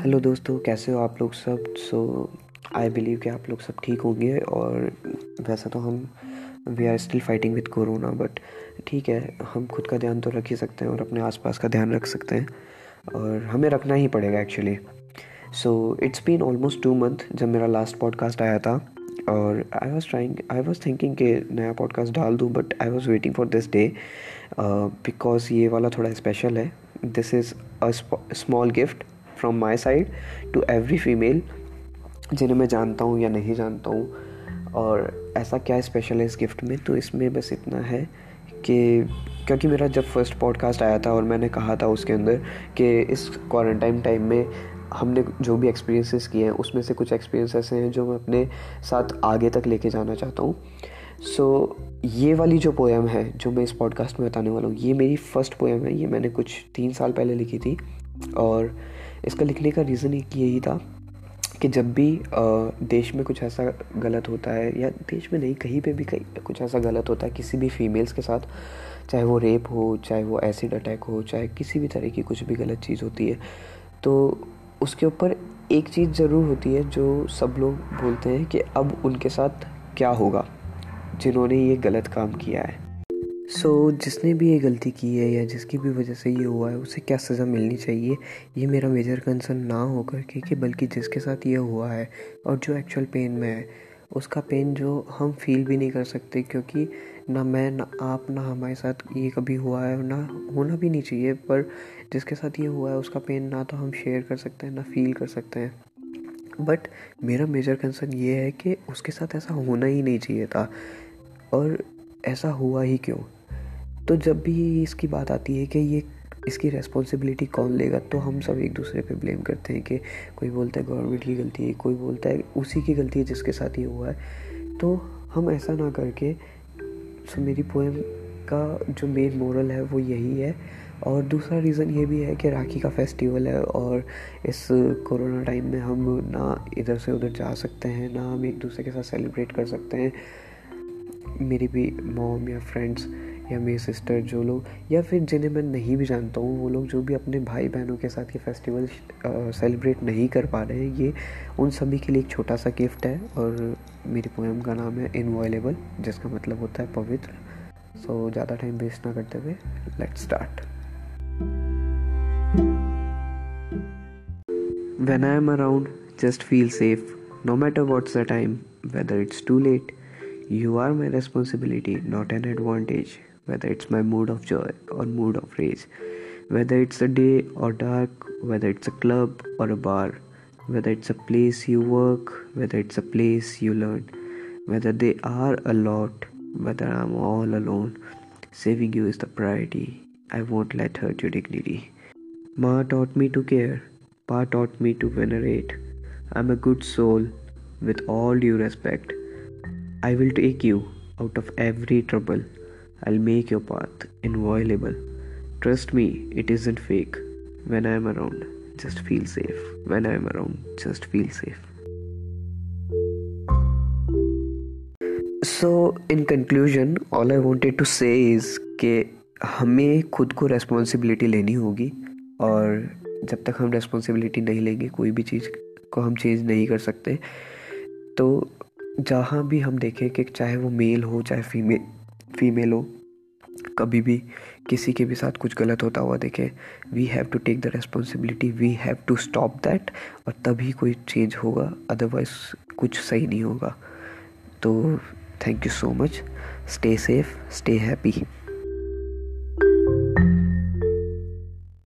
Hello दोस्तों, कैसे हो आप लोग सब? सो आई बिलीव कि आप लोग सब ठीक होंगे और वैसे तो हम we are still fighting with corona but ठीक है, हम खुद का ध्यान तो रख ही सकते हैं और अपने आसपास का ध्यान रख सकते हैं और हमें रखना ही पड़ेगा actually so it's been almost two month जब मेरा लास्ट पॉडकास्ट आया था और I was trying I was thinking कि नया पॉडकास्ट डाल दूँ but I was waiting for this day because ये वाला थोड़ा स्पेशल है। This is a small gift from my side to every female जिन्हें मैं जानता हूँ या नहीं जानता हूँ। और ऐसा क्या स्पेशल है इस गिफ्ट में? तो इसमें बस इतना है कि क्योंकि मेरा जब फ़र्स्ट पॉडकास्ट आया था और मैंने कहा था उसके अंदर कि इस क्वारंटाइन टाइम में हमने जो भी एक्सपीरियंसेस किए हैं उसमें से कुछ एक्सपीरियंस ऐसे हैं जो मैं अपने साथ आगे तक लेके जाना चाहता हूँ। सो so, ये वाली जो पोएम है जो मैं इस पॉडकास्ट में बताने वाला हूँ ये मेरी फ़र्स्ट पोएम है ये मैंने कुछ तीन साल पहले लिखी थी। और इसका लिखने का रीज़न एक यही था कि जब भी देश में कुछ ऐसा गलत होता है या देश में नहीं, कहीं पे भी कहीं कुछ ऐसा गलत होता है, किसी भी फीमेल्स के साथ, चाहे वो रेप हो, चाहे वो एसिड अटैक हो, चाहे किसी भी तरह की कुछ भी गलत चीज़ होती है तो उसके ऊपर एक चीज़ ज़रूर होती है जो सब लोग बोलते हैं कि अब उनके साथ क्या होगा, जिन्होंने ये गलत काम किया है। सो so, जिसने भी ये गलती की है या जिसकी भी वजह से ये हुआ है उसे क्या सज़ा मिलनी चाहिए? ये मेरा मेजर कंसर्न ना होकर के कि बल्कि जिसके साथ ये हुआ है और जो एक्चुअल पेन में है उसका पेन जो हम फील भी नहीं कर सकते क्योंकि ना मैं ना आप ना हमारे साथ ये कभी हुआ है ना होना भी नहीं चाहिए पर जिसके साथ ये हुआ है उसका पेन ना तो हम शेयर कर सकते हैं ना फील कर सकते हैं। बट मेरा मेजर कंसर्न ये है कि उसके साथ ऐसा होना ही नहीं चाहिए था। और ऐसा हुआ ही क्यों? तो जब भी इसकी बात आती है कि ये इसकी रेस्पॉन्सिबिलिटी कौन लेगा तो हम सब एक दूसरे पे ब्लेम करते हैं कि कोई बोलता है गवर्नमेंट की गलती है, कोई बोलता है उसी की गलती है जिसके साथ ये हुआ है। तो हम ऐसा ना करके सो मेरी पोएम का जो मेन मोरल है वो यही है। और दूसरा रीज़न ये भी है कि राखी का फेस्टिवल है और इस कोरोना टाइम में हम ना इधर से उधर जा सकते हैं, ना हम एक दूसरे के साथ सेलिब्रेट कर सकते हैं। मेरी भी मॉम या फ्रेंड्स या मेरी सिस्टर जो लोग या फिर जिन्हें मैं नहीं भी जानता हूँ वो लोग जो भी अपने भाई बहनों के साथ ये फेस्टिवल सेलिब्रेट नहीं कर पा रहे हैं ये उन सभी के लिए एक छोटा सा गिफ्ट है और मेरी पोएम का नाम है इनवॉयलेबल जिसका मतलब होता है पवित्र सो so, ज़्यादा टाइम वेस्ट ना करते हुए let start When I am around, just feel safe, no matter what's the time, whether it's too late. You are my responsibility, not an advantage. Whether it's my mood of joy or mood of rage, whether it's a day or dark, whether it's a club or a bar, whether it's a place you work, whether it's a place you learn, whether they are a lot, whether I'm all alone. Saving you is the priority. I won't let hurt your dignity. Ma taught me to care, Pa taught me to venerate. I'm a good soul, with all due respect. I will take you out of every trouble. I'll make your path inviolable. Trust me, it isn't fake. When I'm around, just feel safe. When I'm around, just feel safe. So, in conclusion, all I wanted to say is कि हमें खुद को responsibility लेनी होगी और जब तक हम रेस्पॉन्सिबिलिटी नहीं लेंगे कोई भी चीज़ को हम चेंज नहीं कर सकते तो जहाँ भी हम देखें कि चाहे वो मेल हो चाहे फीमेल फीमेल हो, कभी भी किसी के भी साथ कुछ गलत होता हुआ देखे we have to take the responsibility we have to stop that और तभी कोई चेंज होगा अदरवाइज़ कुछ सही नहीं होगा। तो thank you so much stay safe stay happy